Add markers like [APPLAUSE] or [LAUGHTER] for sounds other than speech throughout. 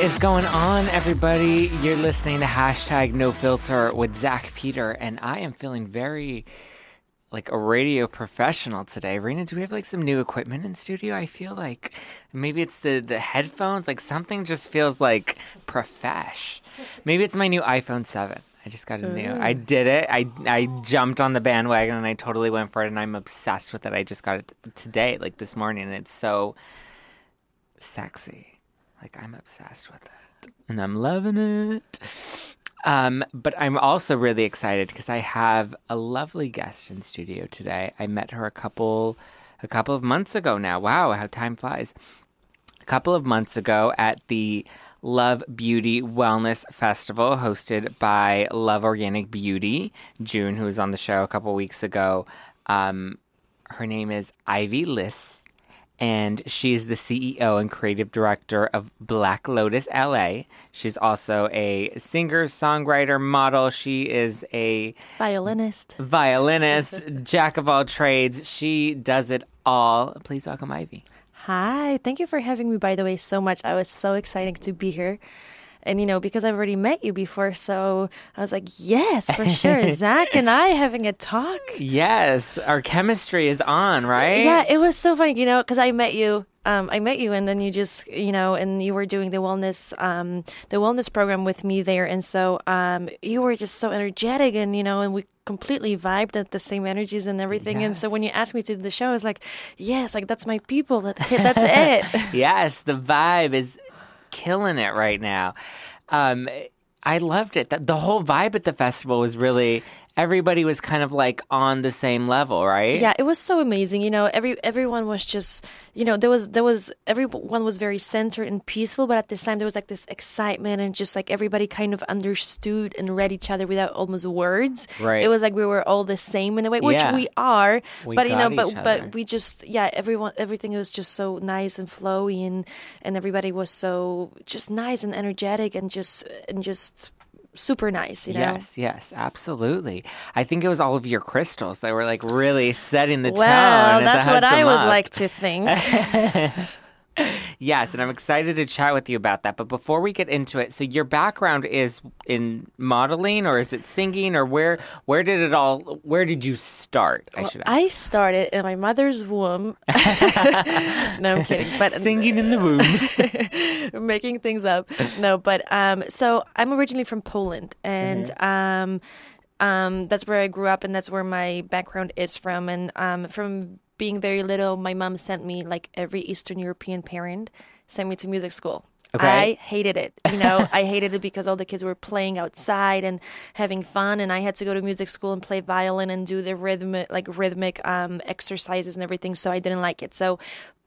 What is going on, everybody? You're listening to hashtag No Filter with Zach Peter, and I am feeling very like a radio professional today. Rena, do we have like some new equipment in studio? I feel like maybe it's the the headphones. Like something just feels like profesh. Maybe it's my new iPhone Seven. I just got a new. I did it. I I jumped on the bandwagon and I totally went for it, and I'm obsessed with it. I just got it today, like this morning, and it's so sexy. Like I'm obsessed with it, and I'm loving it. Um, but I'm also really excited because I have a lovely guest in studio today. I met her a couple a couple of months ago now. Wow, how time flies. A couple of months ago at the Love Beauty Wellness Festival hosted by Love Organic Beauty, June, who was on the show a couple weeks ago. Um, her name is Ivy Liss and she is the CEO and creative director of Black Lotus LA. She's also a singer, songwriter, model. She is a violinist, violinist, jack of all trades. She does it all. Please welcome Ivy. Hi, thank you for having me. By the way, so much. I was so excited to be here and you know because i've already met you before so i was like yes for sure [LAUGHS] zach and i having a talk yes our chemistry is on right yeah it was so funny you know because i met you um, I met you, and then you just, you know, and you were doing the wellness, um, the wellness program with me there, and so um, you were just so energetic, and you know, and we completely vibed at the same energies and everything. Yes. And so when you asked me to do the show, I was like, yes, like that's my people. That, that's it. [LAUGHS] yes, the vibe is killing it right now. Um, I loved it. The whole vibe at the festival was really everybody was kind of like on the same level, right? Yeah, it was so amazing. You know, every everyone was just, you know, there was there was everyone was very centered and peaceful, but at the same there was like this excitement and just like everybody kind of understood and read each other without almost words. Right. It was like we were all the same in a way, which yeah. we are. We but you know, but other. but we just yeah, everyone everything was just so nice and flowy and and everybody was so just nice and energetic and just and just super nice, you know? Yes, yes, absolutely. I think it was all of your crystals that were like really setting the well, tone. Well, that's what I would up. like to think. [LAUGHS] yes, and I'm excited to chat with you about that. But before we get into it, so your background is in modeling, or is it singing, or where where did it all? Where did you start? I should. Ask. I started in my mother's womb. [LAUGHS] [LAUGHS] no, I'm kidding. But singing in the womb, [LAUGHS] making things up. No, but um, so I'm originally from Poland, and mm-hmm. um. Um, that's where I grew up, and that's where my background is from. And um, from being very little, my mom sent me like every Eastern European parent sent me to music school. Okay. I hated it. You know, [LAUGHS] I hated it because all the kids were playing outside and having fun, and I had to go to music school and play violin and do the rhythmic, like rhythmic um, exercises and everything. So I didn't like it. So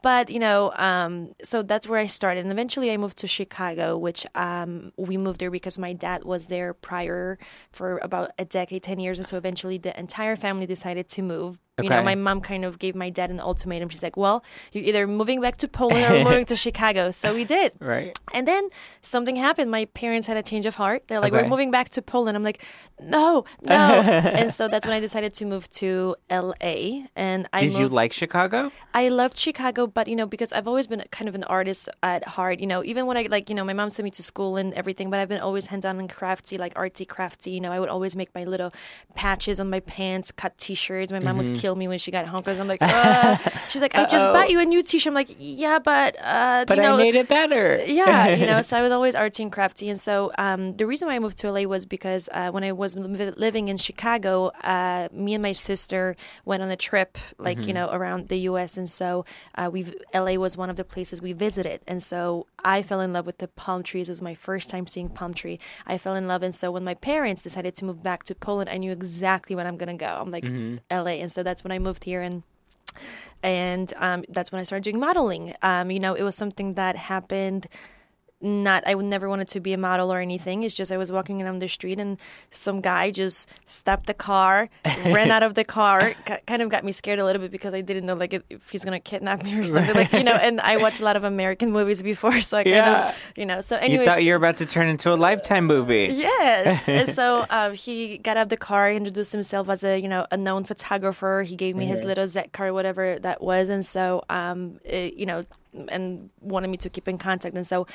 but you know, um, so that's where I started, and eventually I moved to Chicago, which um, we moved there because my dad was there prior for about a decade, ten years, and so eventually the entire family decided to move. Okay. You know, my mom kind of gave my dad an ultimatum. She's like, "Well, you're either moving back to Poland or [LAUGHS] moving to Chicago." So we did. Right. And then something happened. My parents had a change of heart. They're like, okay. "We're moving back to Poland." I'm like, "No, no." [LAUGHS] and so that's when I decided to move to LA. And I did moved, you like Chicago? I loved Chicago, but you know, because I've always been kind of an artist at heart. You know, even when I like, you know, my mom sent me to school and everything, but I've been always hands on and crafty, like artsy, crafty. You know, I would always make my little patches on my pants, cut T-shirts. My mom Mm-hmm. would kill me when she got home because I'm like, uh. [LAUGHS] she's like, I just bought you a new T-shirt. I'm like, yeah, but uh, But you know, I made it better. [LAUGHS] yeah, you know, [LAUGHS] so I was always artsy and crafty. And so um, the reason why I moved to LA was because uh, when I was living in Chicago, uh, me and my sister went on a trip, like, Mm-hmm. you know, around the US. And so uh, we LA was one of the places we visited. And so I fell in love with the palm trees. It was my first time seeing palm tree. I fell in love. And so when my parents decided to move back to Poland, I knew exactly when I'm going to go. I'm like, Mm-hmm. LA. And so that's when I moved here. And and um, that's when I started doing modeling. Um, you know, it was something that happened. Not, I would never wanted to be a model or anything. It's just I was walking down the street and some guy just stopped the car, ran out of the car. [LAUGHS] kind of got me scared a little bit because I didn't know like if he's gonna kidnap me or [LAUGHS] something like you know. And I watched a lot of American movies before, so I kind Yeah. of you know. So You anyways, thought you were about to turn into a lifetime movie. Yes. [LAUGHS] and so um, he got out of the car, introduced himself as a you know a known photographer. He gave me his little Z card, whatever that was, and so um, it, you know, and wanted me to keep in contact. And so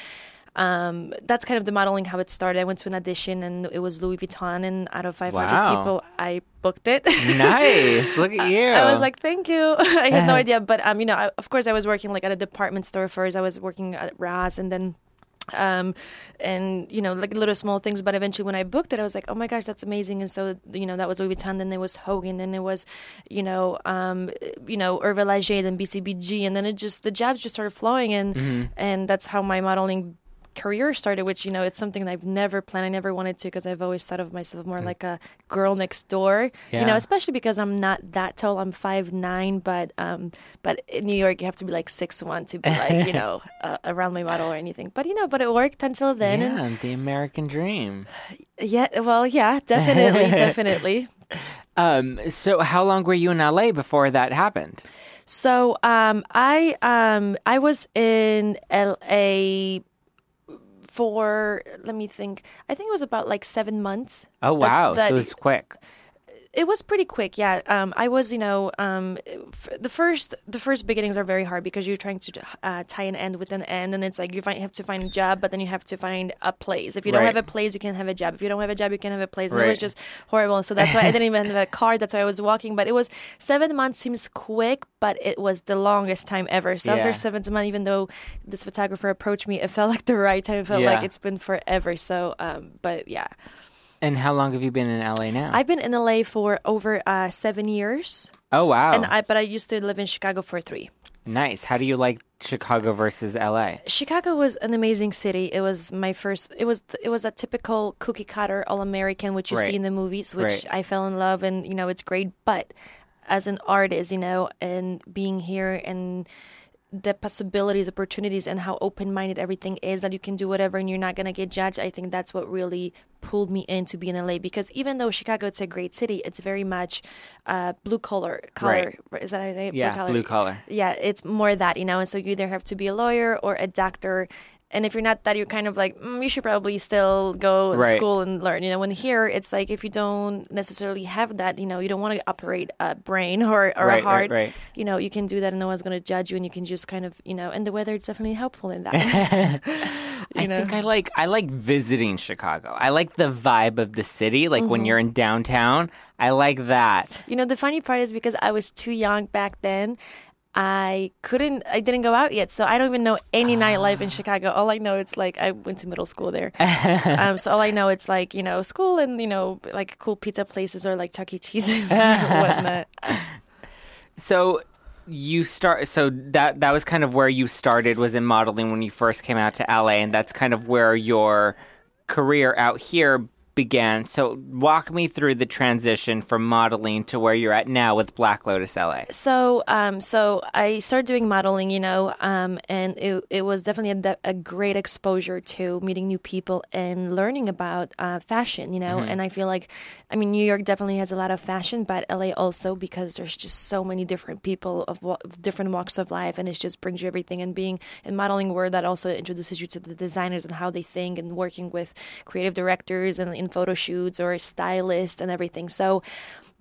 um, that's kind of the modeling how it started. I went to an audition and it was Louis Vuitton, and out of 500 Wow. people, I booked it. nice. Look at [LAUGHS] you. I was like, thank you. [LAUGHS] I had no idea, but um, you know, I, of course, I was working like at a department store first. I was working at Ross, and then. Um, and you know, like little small things, but eventually when I booked it, I was like, oh my gosh, that's amazing. And so, you know, that was Louis Vuitton, then it was Hogan, and it was, you know, um, you know, Hervé Léger, then BCBG, and then it just, the jobs just started flowing, and, Mm-hmm. and that's how my modeling career started, which, you know, it's something that I've never planned. I never wanted to because I've always thought of myself more like a girl next door, you know, especially because I'm not that tall. I'm five nine, but um, but in New York you have to be like six one to be like you [LAUGHS] know uh, around my model or anything. But you know, but it worked until then. yeah, And the American dream. [SIGHS] yeah, well, yeah, definitely, [LAUGHS] definitely. Um, so how long were you in LA before that happened? So um, I um, I was in LA for let me think. I think it was about like seven months. Oh wow, that- so it was quick. It was pretty quick yeah. Um, i was you know um, f- the first the first beginnings are very hard because you're trying to uh, tie an end with an end and it's like you find, have to find a job but then you have to find a place. If you don't Right. have a place you can't have a job. If you don't have a job you can't have a place. And it was just horrible. So that's why i didn't even have a [LAUGHS] car. That's why i was walking. But it was seven months seems quick but it was the longest time ever. So Yeah. after seventh month even though this photographer approached me it felt like the right time. It felt Yeah. like it's been forever. So um, but yeah And how long have you been in LA now? i've been in la for over uh, seven years oh wow, and I but I used to live in Chicago for three. nice. How do you like Chicago versus LA? Chicago was an amazing city. It was my first. It was it was a typical cookie cutter all American, which you Right. see in the movies, which Right. I fell in love, and you know it's great. But as an artist, you know, and being here and the possibilities, opportunities, and how open minded everything is that you can do whatever and you're not gonna get judged. I think that's what really pulled me into being in LA because even though Chicago it's a great city, it's very much uh, blue collar collar. Is that how you say it? Yeah, blue collar. yeah, it's more that, you know, and so you either have to be a lawyer or a doctor. And if you're not that, you're kind of like, mm, you should probably still go to Right. school and learn. You know, when here, it's like if you don't necessarily have that, you know, you don't want to operate a brain [LAUGHS] or, or Right, a heart, right. you know, you can do that and no one's going to judge you and you can just kind of, you know, and the weather is definitely helpful in that. [LAUGHS] [LAUGHS] I think I like I like visiting Chicago. I like the vibe of the city. Like Mm-hmm. when you're in downtown, I like that. You know, the funny part is because I was too young back then, I couldn't, I didn't go out yet. So I don't even know any nightlife in Chicago. All I know, it's like I went to middle school there. [LAUGHS] um, so all I know, it's like, you know, school and, you know, like cool pizza places or like Chuck E. Cheese's [LAUGHS] and whatnot. [LAUGHS] So you start so that that was kind of where you started was in modeling when you first came out to LA and that's kind of where your career out here began. So walk me through the transition from modeling to where you're at now with Black Lotus LA. So, um, so I started doing modeling, you know, um, and it, it was definitely a, a great exposure to meeting new people and learning about uh, fashion, you know. And I feel like, I mean, New York definitely has a lot of fashion, but LA also because there's just so many different people of, wa- of different walks of life, and it just brings you everything. And being in modeling, where that also introduces you to the designers and how they think, and working with creative directors and photo shoots or stylists and everything. So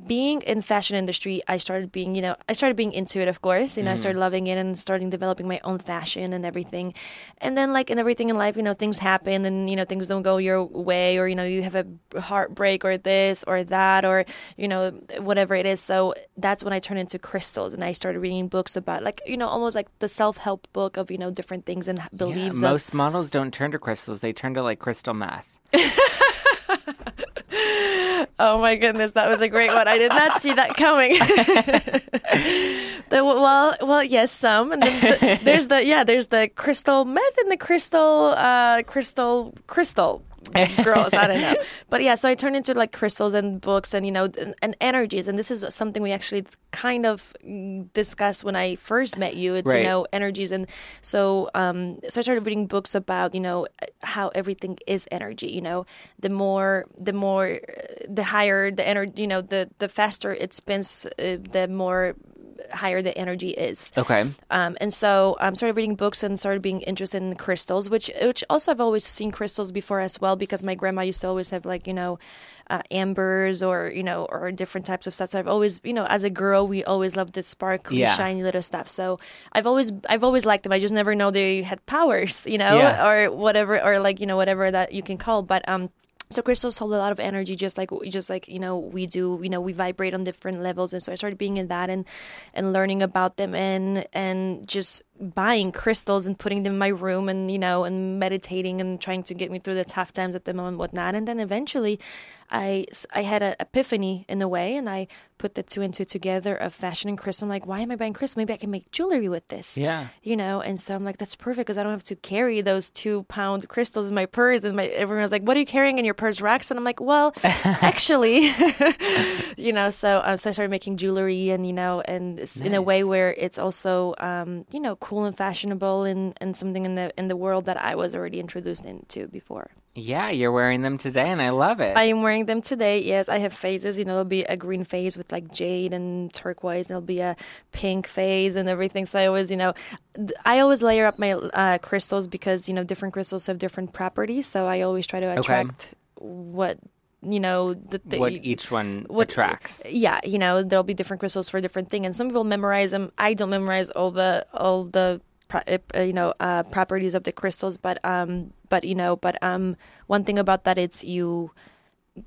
being in fashion industry i started being you know i started being into it of course you know i mm-hmm. started loving it and starting developing my own fashion and everything and then like in everything in life you know things happen and you know things don't go your way or you know you have a heartbreak or this or that or you know whatever it is so that's when i turned into crystals and i started reading books about like you know almost like the self-help book of you know different things and beliefs Yeah, of most models don't turn to crystals; they turn to like crystal meth. [LAUGHS] Oh my goodness, that was a great one. I did not see that coming. [LAUGHS] the, well, well, yes, some, and then the, there's the yeah, there's the crystal meth and the crystal, uh, crystal, crystal [LAUGHS] girls. I don't know, but yeah. So I turned into like crystals and books and you know and, and energies, and this is something we actually kind of discussed when I first met you. It's Right. you know energies, and so um, so I started reading books about you know how everything is energy. You know, the more the more uh, the higher the energy, you know, the the faster it spins, uh, the more higher the energy is. Okay. Um, and so I um, started reading books and started being interested in crystals, which which also I've always seen crystals before as well because my grandma used to always have like you know uh, ambers or you know or different types of stuff. So I've always you know as a girl we always loved the sparkly Yeah. shiny little stuff. So I've always I've always liked them. I just never know they had powers, [LAUGHS] you know, Yeah. or whatever or like you know whatever that you can call. But um. So crystals hold a lot of energy, just like just like you know we do. You know we vibrate on different levels, and so I started being in that and and learning about them and and just buying crystals and putting them in my room and you know and meditating and trying to get me through the tough times at the moment and whatnot. And then eventually, I I had an epiphany in a way, and I put the two and two together of fashion and crystal. I'm like, why am I buying crystal? Maybe I can make jewelry with this Yeah. you know and so i'm like that's perfect because i don't have to carry those two pound crystals in my purse and my everyone was like what are you carrying in your purse racks and i'm like well [LAUGHS] actually [LAUGHS] you know so uh, so i started making jewelry and you know and s in a way where it's also um, you know cool and fashionable and and something in the in the world that i was already introduced into before Yeah, you're wearing them today, and I love it. I am wearing them today. Yes, I have phases. You know, there'll be a green phase with like jade and turquoise. And there'll be a pink phase and everything. So I always, you know, I always layer up my uh, crystals because you know different crystals have different properties. So I always try to attract what you know the, the what each one what- attracts. yeah you know there'll be different crystals for a different thing and some people memorize them i don't memorize all the all the uh, you know uh, properties of the crystals but um but you know but um one thing about that it's you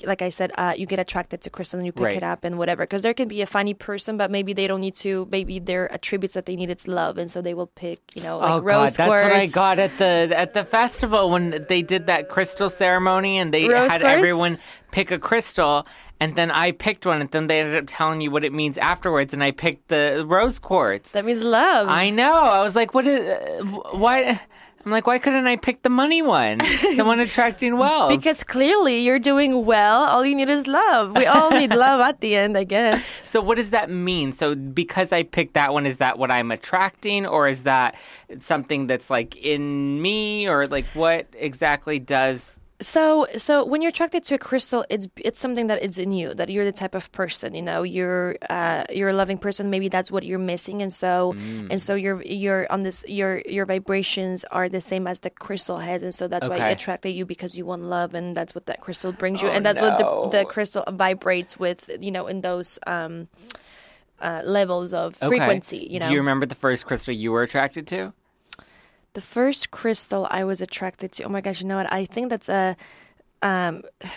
like I said, uh, you get attracted to crystal and you pick Right. it up and whatever. Because there can be a funny person, but maybe they don't need to. Maybe their attributes that they need it's love, and so they will pick, you know, like oh rose God, that's what I got at the at the festival when they did that crystal ceremony, and they Rose had quartz? everyone pick a crystal, and then I picked one, and then they ended up telling you what it means afterwards, and I picked the rose quartz. That means love. I know. I was like, what is? Uh, why? I'm like, why couldn't I pick the money one, the one [LAUGHS] attracting wealth? because clearly you're doing well. All you need is love. We all [LAUGHS] need love at the end, I guess. So what does that mean? So because I picked that one, is that what I'm attracting, or is that something that's like in me, or like what exactly does? So, so when you're attracted to a crystal, it's it's something that is in you. That you're the type of person, you know, you're uh, you're a loving person. Maybe that's what you're missing, and so and so you're you're on this your your vibrations are the same as the crystal has, and so that's why Okay. it attracted you because you want love, and that's what that crystal brings you, Oh, and that's what the the crystal vibrates with, you know, in those um, uh, levels of Okay. frequency. You know, Do you remember the first crystal you were attracted to? The first crystal I was attracted to. Oh my gosh, you know what? I think that's a. Um, [SIGHS]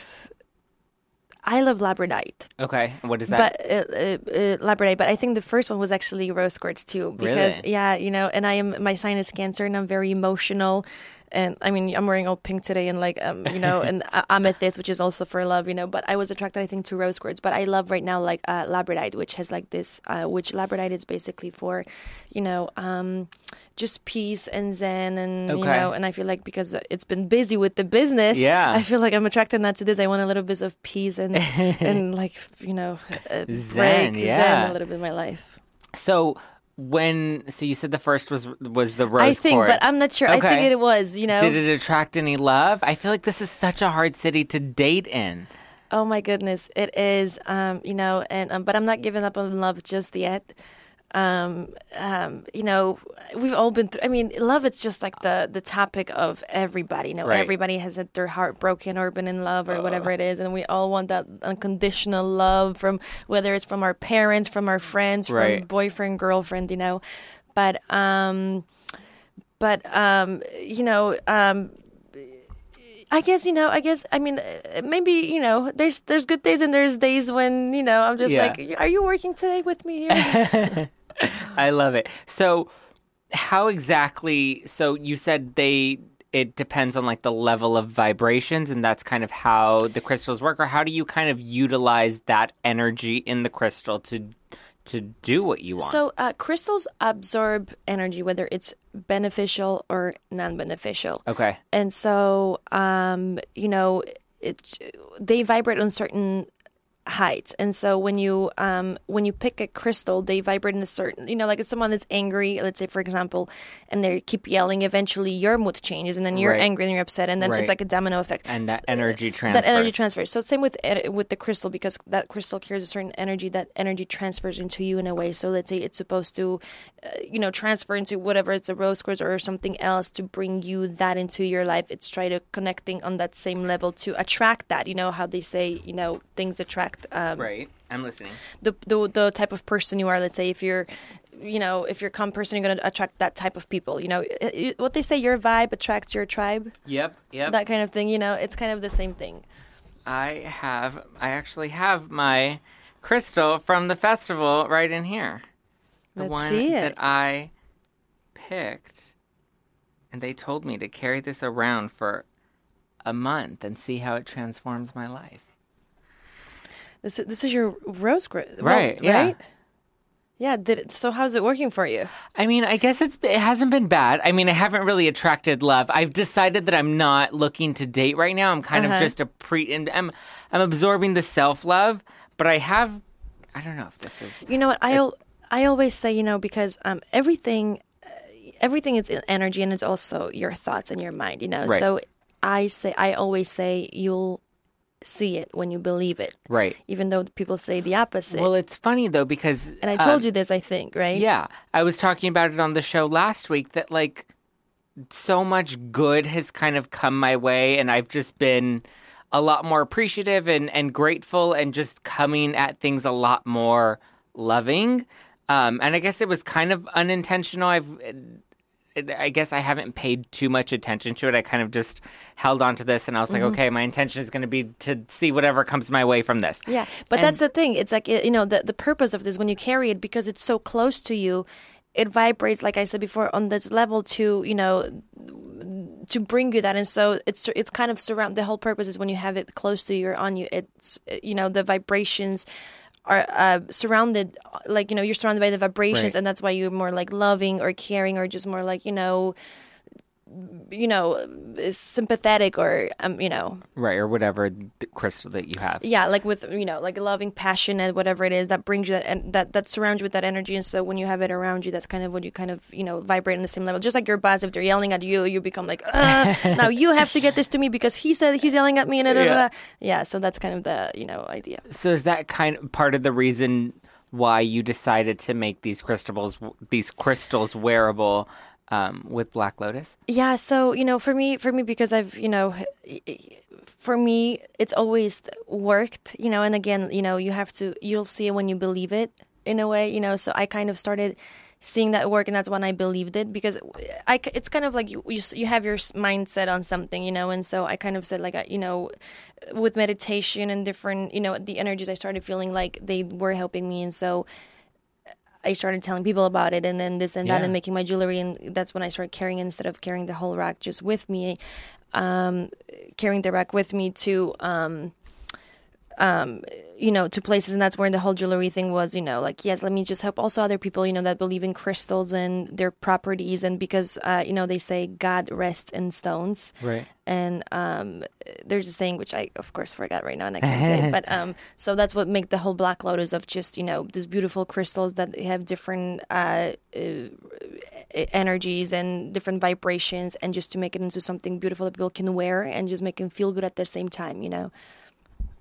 I love labradorite, Okay, what is that? but uh, uh, uh, labradorite. But I think the first one was actually rose quartz too, because Really? yeah, you know, and I am my sign is Cancer, and I'm very emotional. And I mean, I'm wearing all pink today, and like, um, you know, and [LAUGHS] amethyst, which is also for love, you know. But I was attracted, I think, to rose quartz. But I love right now, like, uh, labradorite, which has like this, uh, which labradorite is basically for, you know, um, just peace and zen, and you Okay. know, and I feel like because it's been busy with the business, Yeah. I feel like I'm attracted not to this. I want a little bit of peace and [LAUGHS] and like you know, a Zen, break, yeah. zen a little bit in my life. so when so you said the first was was the rose I think, quartz. but I'm not sure. I think it was, you know. Did it attract any love? I feel like this is such a hard city to date in. Oh my goodness, it is. Um, you know, and um, but I'm not giving up on love just yet. Um, um, you know, we've all been through. I mean, love. It's just like the the topic of everybody. You know, Right. everybody has had their heart broken or been in love or whatever it is, and we all want that unconditional love from whether it's from our parents, from our friends, Right. from boyfriend, girlfriend. You know, but um, but um, you know, um. I guess you know. I guess I mean uh, maybe you know. There's there's good days and there's days when you know I'm just Yeah. like, are you working today with me here? [LAUGHS] I love it. So, how exactly? So you said they. It depends on like the level of vibrations, and that's kind of how the crystals work. Or how do you kind of utilize that energy in the crystal to to do what you want? so uh, crystals absorb energy, whether it's beneficial or non-beneficial. okay, and so um, you know it they vibrate on certain heights and so when you um when you pick a crystal they vibrate in a certain you know like if someone is angry let's say for example and they keep yelling eventually your mood changes and then you're Right. angry and you're upset and then Right. it's like a domino effect And that energy transfers. that energy transfers so same with e- with the crystal because that crystal carries a certain energy that energy transfers into you in a way so let's say it's supposed to uh, you know transfer into whatever it's a rose quartz or something else to bring you that into your life it's try to connecting on that same level to attract that you know how they say you know things attract um, Right. I'm listening. the, the the type of person you are. Let's say if you're, you know, if you're a calm person, you're going to attract that type of people. You know, what they say, your vibe attracts your tribe. Yep. Yep. That kind of thing. You know, it's kind of the same thing. I have. I actually have my crystal from the festival right in here. The Let's one see it. that I picked, and they told me to carry this around for a month and see how it transforms my life. This is- this is your rose well, Right, yeah. Right. Yeah. Did it, so? How's it working for you? I mean, I guess it's it hasn't been bad. I mean, I haven't really attracted love. I've decided that I'm not looking to date right now. I'm kind Uh-huh. of just a pre. And I'm I'm absorbing the self love, but I have. I don't know if this is. You know what? I I always say, you know, because um, everything, uh, everything is energy, and it's also your thoughts and your mind. You know, Right. so I say, I always say, you'll see it when you believe it, Right. even though people say the opposite. Well, it's funny though because and I told um, you this, I think, right? Yeah, I was talking about it on the show last week that like so much good has kind of come my way and I've just been a lot more appreciative and and grateful and just coming at things a lot more loving. Um and I guess it was kind of unintentional. I've I guess I haven't paid too much attention to it. I kind of just held on to this and I was like, mm-hmm. okay, my intention is going to be to see whatever comes my way from this. Yeah, but And- that's the thing. It's like you know the the purpose of this when you carry it because it's so close to you, it vibrates like I said before on this level to you know to bring you that, and so it's it's kind of surround. The whole purpose is when you have it close to you or on you. It's you know the vibrations are uh, surrounded like you know you're surrounded by the vibrations Right. and that's why you're more like loving or caring or just more like you know you know sympathetic or um you know. Right, or whatever crystal that you have. yeah like with you know like loving passion and whatever it is that brings you that and that that surrounds you with that energy. And so when you have it around you that's kind of what you kind of you know vibrate on the same level. Just like your boss if they're yelling at you you become like uh, [LAUGHS] now you have to get this to me because he said he's yelling at me and Yeah. yeah so that's kind of the you know idea. So is that kind of part of the reason why you decided to make these crystals these crystals wearable um, with Black Lotus? Yeah, so you know, for me, for me, because I've you know, for me, it's always worked. You know, and again, you know, you have to, you'll see it when you believe it in a way. You know, so I kind of started seeing that work, and that's when I believed it because I, it's kind of like you, you, you have your mindset on something, you know, and so I kind of said like, you know, with meditation and different, you know, the energies, I started feeling like they were helping me, and so. I started telling people about it and then this and that and making my jewelry and that's when I started carrying instead of carrying the whole rack just with me, um, carrying the rack with me to um, um, you know, to places and that's where the whole jewelry thing was, you know, like yes, let me just help also other people, you know, that believe in crystals and their properties and because uh, you know, they say God rests in stones. Right. And um, there's a saying which I of course forgot right now and I can't say, [LAUGHS] but um, so that's what make the whole Black Lotus of just you know these beautiful crystals that have different uh, uh, energies and different vibrations, and just to make it into something beautiful that people can wear and just make them feel good at the same time, you know.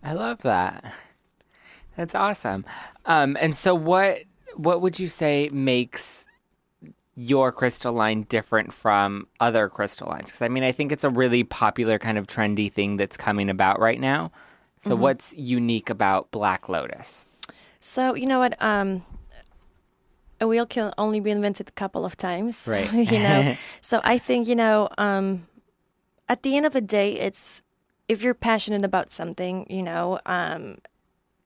I love that. That's awesome. Um, and so, what what would you say makes your crystal line different from other crystal lines? Because I mean, I think it's a really popular kind of trendy thing that's coming about right now. So, what's unique about Black Lotus? So you know what? Um, a wheel can only be invented a couple of times, [LAUGHS] Right. you know. [LAUGHS] so I think you know, um, at the end of the day, it's if you're passionate about something, you know, um,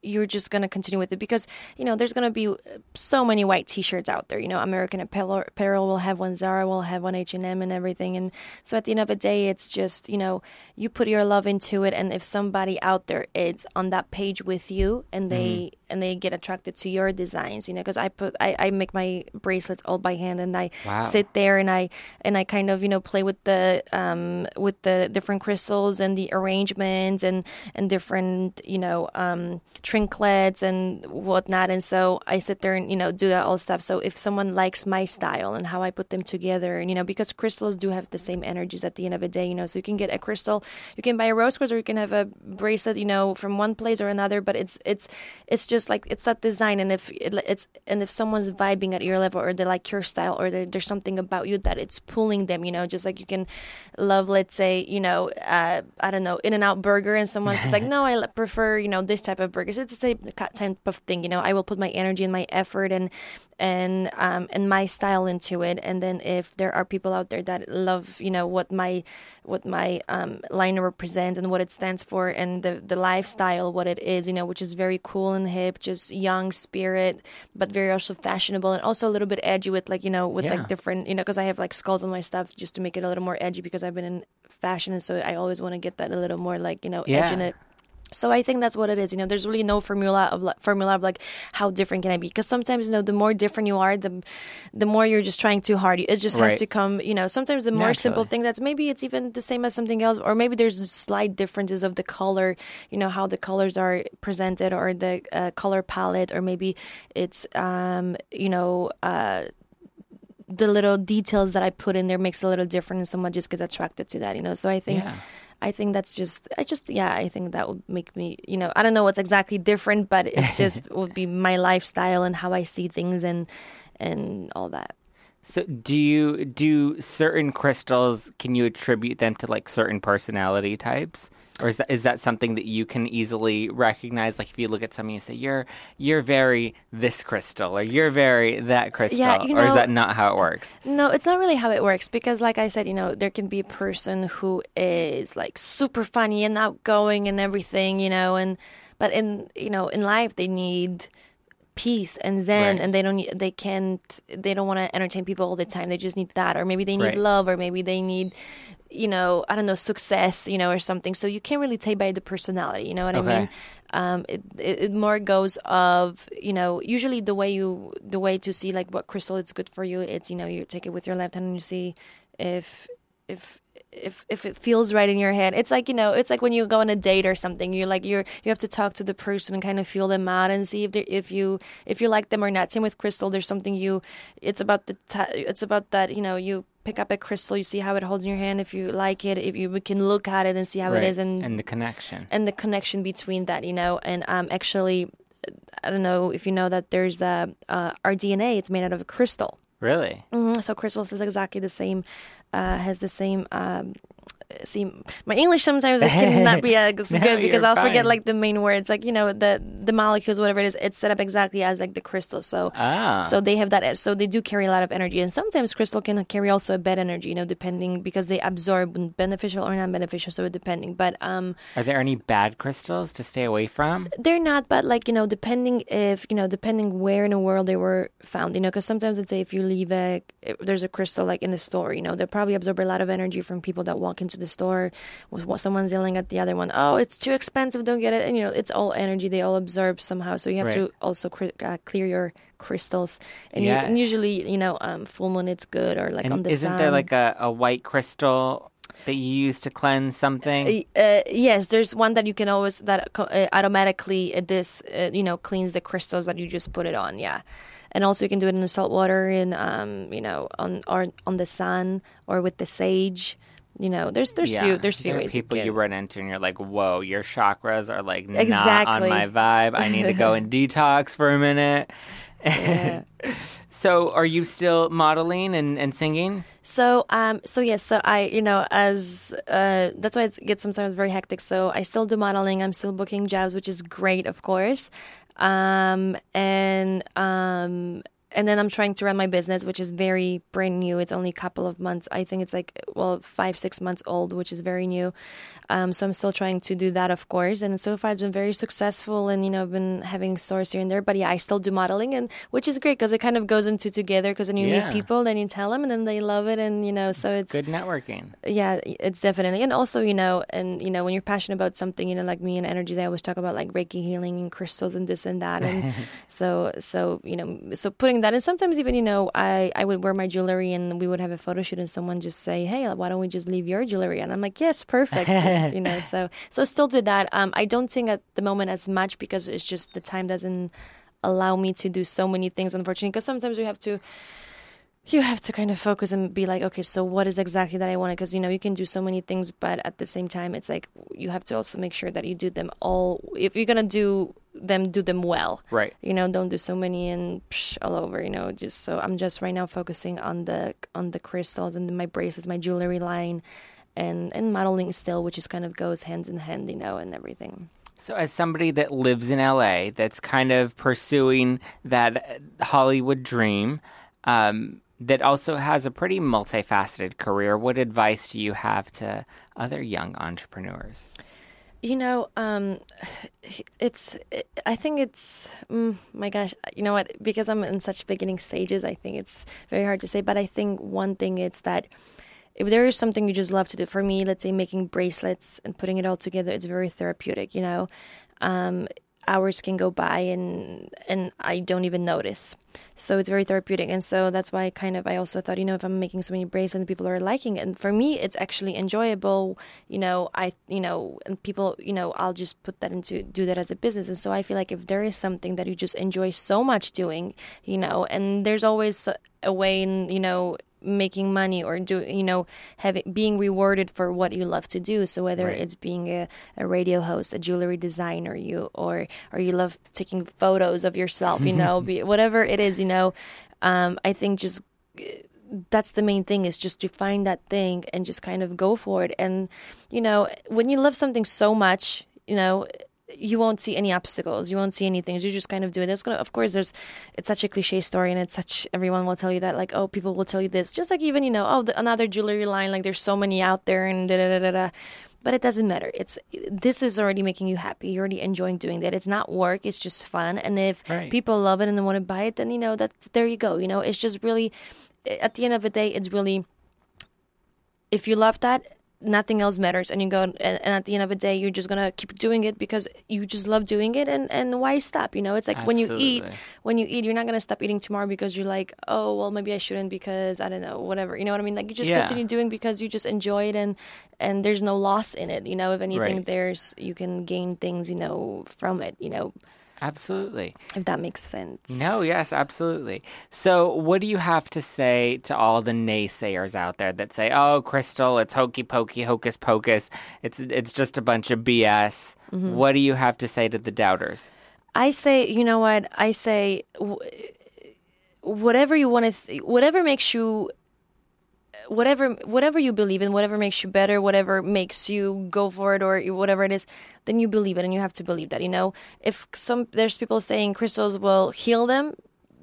you're just gonna continue with it because you know there's gonna be so many white T-shirts out there. You know, American Apparel, will have one, Zara will have one, H and everything. And so at the end of the day, it's just you know you put your love into it, and if somebody out there is on that page with you and they and they get attracted to your designs you know because i put I, I make my bracelets all by hand and i Wow. sit there and i and i kind of you know play with the um with the different crystals and the arrangements and and different you know um trinkets and whatnot and so i sit there and you know do that all stuff so if someone likes my style and how i put them together and you know because crystals do have the same energies at the end of the day you know so you can get a crystal you can buy a rose quartz or you can have a bracelet you know from one place or another but it's it's it's just like it's that design and if it, it's and if someone's vibing at your level or they like your style or there's something about you that it's pulling them you know just like you can love let's say you know uh, i don't know in and out burger and someone's just like [LAUGHS] no i prefer you know this type of burgers it's the same type of thing you know i will put my energy and my effort and and um and my style into it and then if there are people out there that love you know what my what my um line represents and what it stands for and the the lifestyle what it is you know which is very cool and hip just young spirit but very also fashionable and also a little bit edgy with like you know with Yeah. like different you know because i have like skulls on my stuff just to make it a little more edgy because i've been in fashion and so i always want to get that a little more like you know edge in it so I think that's what it is. You know, there's really no formula of like, formula of like how different can I be? Because sometimes you know, the more different you are, the the more you're just trying too hard. It just has to come. You know, sometimes the more simple thing that's maybe it's even the same as something else, or maybe there's slight differences of the color. You know how the colors are presented, or the uh, color palette, or maybe it's um you know uh the little details that I put in there makes a little different, and someone just gets attracted to that. You know, so I think. Yeah. I think that's just I just yeah I think that would make me you know I don't know what's exactly different but [LAUGHS] it's just would be my lifestyle and how I see things and and all that. So, do you do certain crystals? Can you attribute them to like certain personality types, or is that is that something that you can easily recognize? Like, if you look at somebody and say you're you're very this crystal, or you're very that crystal, Yeah, you or is that not how it works? No, it's not really how it works because, like I said, you know, there can be a person who is like super funny and outgoing and everything, you know, and but in you know in life they need peace and zen Right. and they don't they can't they don't want to entertain people all the time they just need that or maybe they need Right. love or maybe they need you know i don't know success you know or something so you can't really take by the personality you know what i mean um, it, it, it more goes of you know usually the way you the way to see like what crystal is good for you it's you know you take it with your left hand and you see if if if if it feels right in your head it's like you know it's like when you go on a date or something you're like you're you have to talk to the person and kind of feel them out and see if they if you if you like them or not same with crystal there's something you it's about the ta- it's about that you know you pick up a crystal you see how it holds in your hand if you like it if you can look at it and see how Right. it is and and the connection. and the connection between that, you know. And um, actually, I don't know if you know that there's a uh, our DNA. It's made out of a crystal. Really? hmm So crystals is exactly the same. Uh, has the same. Um, see, my English sometimes it cannot be [LAUGHS] as No, good because I'll forget like the main words, like you know the the molecules, whatever it is. It's set up exactly as like the crystal. So Ah. so they have that. So they do carry a lot of energy, and sometimes crystal can carry also a bad energy, you know, depending because they absorb beneficial or non beneficial. So depending, but um. Are there any bad crystals to stay away from? they're not but like you know depending if you know depending where in the world they were found you know because sometimes let's say if you leave a there's a crystal like in the store you know they probably absorb a lot of energy from people that walk into the store with what someone's yelling at the other one oh it's too expensive don't get it and you know it's all energy they all absorb somehow so you have Right. to also cri- uh, clear your crystals and, you, and usually you know um, full moon it's good or like on And the isn't sun there like a, a white crystal that you use to cleanse something? uh, yes, there's one that you can always that uh, automatically uh, this uh, you know cleans the crystals that you just put it on. Yeah, and also you can do it in the salt water and um you know on or on the sun or with the sage. You know, there's there's Yeah, few there's few there ways. you people you, can- run into and you're like, whoa, your chakras are like not on my vibe. I need to go and [LAUGHS] detox for a minute. Yeah. [LAUGHS] So, are you still modeling and, and singing? So, um, so yes, so I, you know, as uh, that's why it gets sometimes very hectic. So I still do modeling. I'm still booking jobs, which is great, of course. Um, and um, and then I'm trying to run my business, which is very brand new. It's only a couple of months. I think it's like well five six months old, which is very new. Um, so I'm still trying to do that, of course. And so far, it's been very successful, and you know, I've been having stores here and there. But yeah, I still do modeling, and which is great because it kind of goes into together. Because then you Yeah. meet people, then you tell them, and then they love it, and you know, so it's Good networking. yeah it's definitely and also you know and you know when you're passionate about something you know like me and energies i always talk about like reiki healing and crystals and this and that and [LAUGHS] so so you know so putting that and sometimes even you know i i would wear my jewelry and we would have a photo shoot and someone just say hey why don't we just leave your jewelry and i'm like yes perfect you know so so still do that um i don't think at the moment as much because it's just the time doesn't allow me to do so many things unfortunately because sometimes we have to you have to kind of focus and be like, okay, so what is exactly that I want? Because you know you can do so many things, but at the same time, it's like you have to also make sure that you do them all. If you're gonna do them, do them well. Right. You know, don't do so many and psh, all over. You know, just so I'm just right now focusing on the on the crystals and my bracelets, my jewelry line, and and modeling still, which is kind of goes hands in hand, you know, and everything. So, as somebody that lives in LA, that's kind of pursuing that Hollywood dream, um, that also has a pretty multifaceted career, what advice do you have to other young entrepreneurs? You know, um, [SIGHS] it's. I think it's. Mm, my gosh, you know what? Because I'm in such beginning stages, I think it's very hard to say. But I think one thing it's that if there is something you just love to do, for me, let's say making bracelets and putting it all together, it's very therapeutic. You know, um, hours can go by and and I don't even notice. So it's very therapeutic, and so that's why I kind of I also thought, you know, if I'm making so many bracelets and people are liking it, and for me, it's actually enjoyable. You know, I you know, and people, you know, I'll just put that into do that as a business, and so I feel like if there is something that you just enjoy so much doing, you know, and there's always a way in you know making money or do you know having being rewarded for what you love to do so whether Right. it's being a, a radio host a jewelry designer you or or you love taking photos of yourself you know [LAUGHS] be, whatever it is you know um, i think just that's the main thing is just to find that thing and just kind of go for it and you know when you love something so much you know you won't see any obstacles. You won't see anything you just kind of do it. There's gonna of course there's it's such a cliche story and it's such everyone will tell you that like oh people will tell you this. Just like even you know oh the, another jewelry line like there's so many out there and da da da da da. But it doesn't matter. It's this is already making you happy. You're already enjoying doing that. It's not work. It's just fun. And if Right. people love it and they want to buy it then you know that there you go you know. It's just really at the end of the day it's really if you love that nothing else matters and you go and, and at the end of the day you're just gonna keep doing it because you just love doing it and and why stop you know? It's like when you eat when you eat you're not gonna stop eating tomorrow because you're like oh well maybe i shouldn't because i don't know whatever you know what i mean? Like you just Yeah. continue doing because you just enjoy it and and there's no loss in it you know? If anything Right. there's you can gain things you know from it you know Absolutely. if that makes sense No, yes, absolutely. So, what do you have to say to all the naysayers out there that say, "Oh, Crystal, it's hokey pokey, hocus pocus. It's it's just a bunch of BS." Mm-hmm. What do you have to say to the doubters? I say, you know what? I say, whatever you want to, th- whatever makes you, whatever whatever you believe in, whatever makes you better, whatever makes you go for it, or whatever it is, then you believe it, and you have to believe that. You know, if some there's people saying crystals will heal them.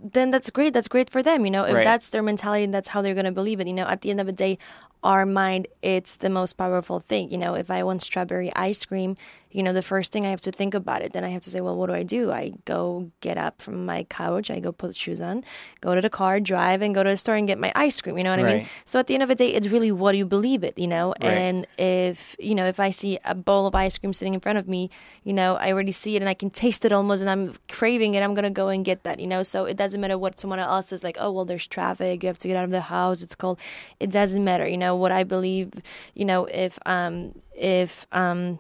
Then that's great. That's great for them. You know, if Right. that's their mentality and that's how they're going to believe it. You know, at the end of the day, our mind, it's the most powerful thing. You know, if I want strawberry ice cream, you know, the first thing I have to think about it. Then I have to say, well, what do I do? I go get up from my couch, I go put shoes on, go to the car, drive, and go to the store and get my ice cream. You know what I mean? So at the end of the day, it's really what you believe it, you know? Right. And if, you know, if I see a bowl of ice cream sitting in front of me, you know, I already see it and I can taste it almost and I'm craving it, I'm to go and get that, you know? So it doesn't matter what someone else is like, oh, well, there's traffic, you have to get out of the house, it's cold. It doesn't matter, you know, what I believe, you know, if, um, if, um,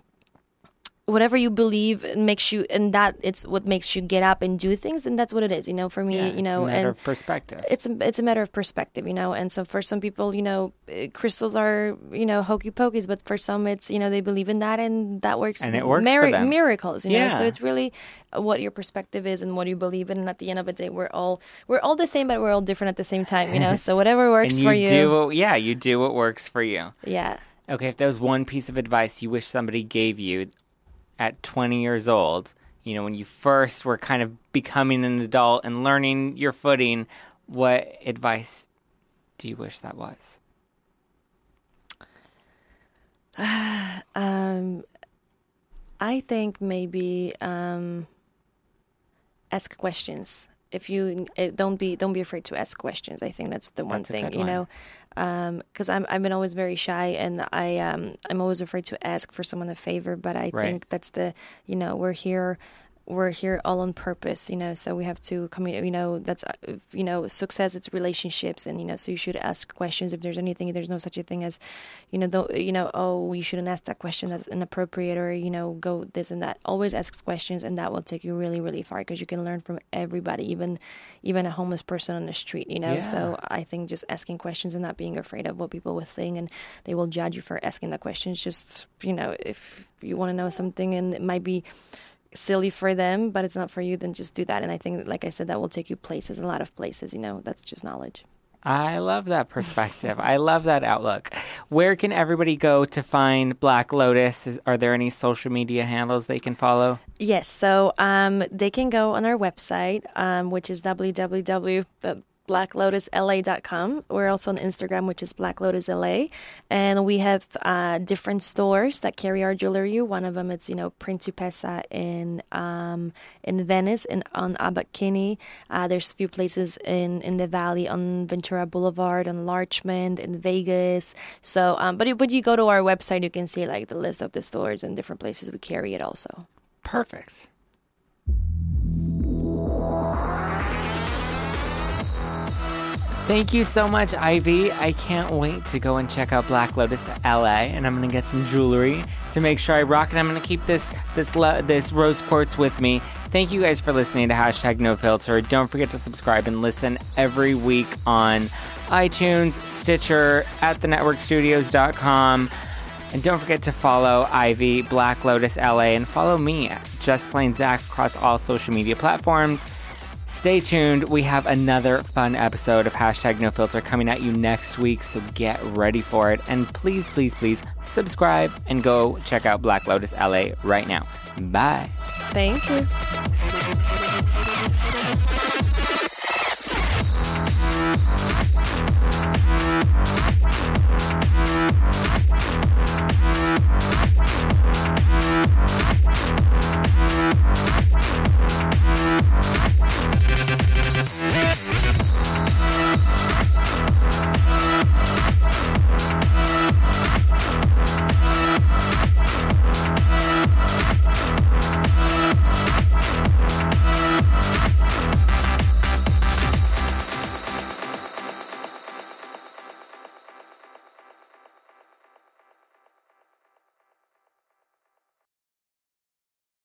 whatever you believe makes you and that it's what makes you get up and do things and that's what it is you know for me Yeah, you know it's a matter and of perspective. it's a, it's a matter of perspective, you know. And so for some people, you know, eh, crystals are you know hokey pokeys, but for some, it's you know they believe in that and that works. And it works. Miracles, you know. So it's really what your perspective is and what you believe in. And at the end of the day, we're all we're all the same, but we're all different at the same time, you know. [LAUGHS] So whatever works you for you, do what, yeah, you do what works for you. yeah. Okay, if there was one piece of advice you wish somebody gave you at 20 years old, you know, when you first were kind of becoming an adult and learning your footing, what advice do you wish that was? [SIGHS] Um, I think maybe um, ask questions. If you eh, don't be don't be afraid to ask questions. I think that's the one That's thing you know, because I'm I've been always very shy and I um I'm always afraid to ask for someone a favor. But I Right. think that's the you know we're here we're here all on purpose you know so we have to communicate you know that's uh, you know success it's relationships and you know so you should ask questions. If there's anything there's no such a thing as you know though you know oh you shouldn't ask that question that's inappropriate or you know go this and that. Always ask questions and that will take you really really far because you can learn from everybody even even a homeless person on the street you know? Yeah. so i think just asking questions and not being afraid of what people will think and they will judge you for asking the questions. Just you know if you want to know something and it might be silly for them, but it's not for you, then just do that. And I think, like I said, that will take you places, a lot of places. You know, that's just knowledge. I love that perspective. I love that outlook. Where can everybody go to find Black Lotus? Is, are there any social media handles they can follow? Yes, so um, they can go on our website, um, which is www.blacklotusla.com. We're also on Instagram, which is Black Lotus LA, and we have uh, different stores that carry our jewelry. One of them is you know Principessa in um, in Venice and on Abbot Kinney. Uh, there's a few places in in the valley on Ventura Boulevard, on Larchmont, in Vegas. So, um, but if, when you go to our website, you can see like the list of the stores and different places we carry it also. Perfect. Thank you so much, Ivy. I can't wait to go and check out Black Lotus LA, and I'm gonna get some jewelry to make sure I rock it. I'm gonna keep this this this rose quartz with me. Thank you guys for listening to hashtag No Filter. Don't forget to subscribe and listen every week on iTunes, Stitcher, at thenetworkstudios.com. And don't forget to follow Ivy, Black Lotus LA, and follow me, Just Plain Zach, across all social media platforms. Stay tuned. We have another fun episode of Hashtag No Filter coming at you next week, so get ready for it. And please, please, please subscribe and go check out Black Lotus LA right now. Bye. Thank you.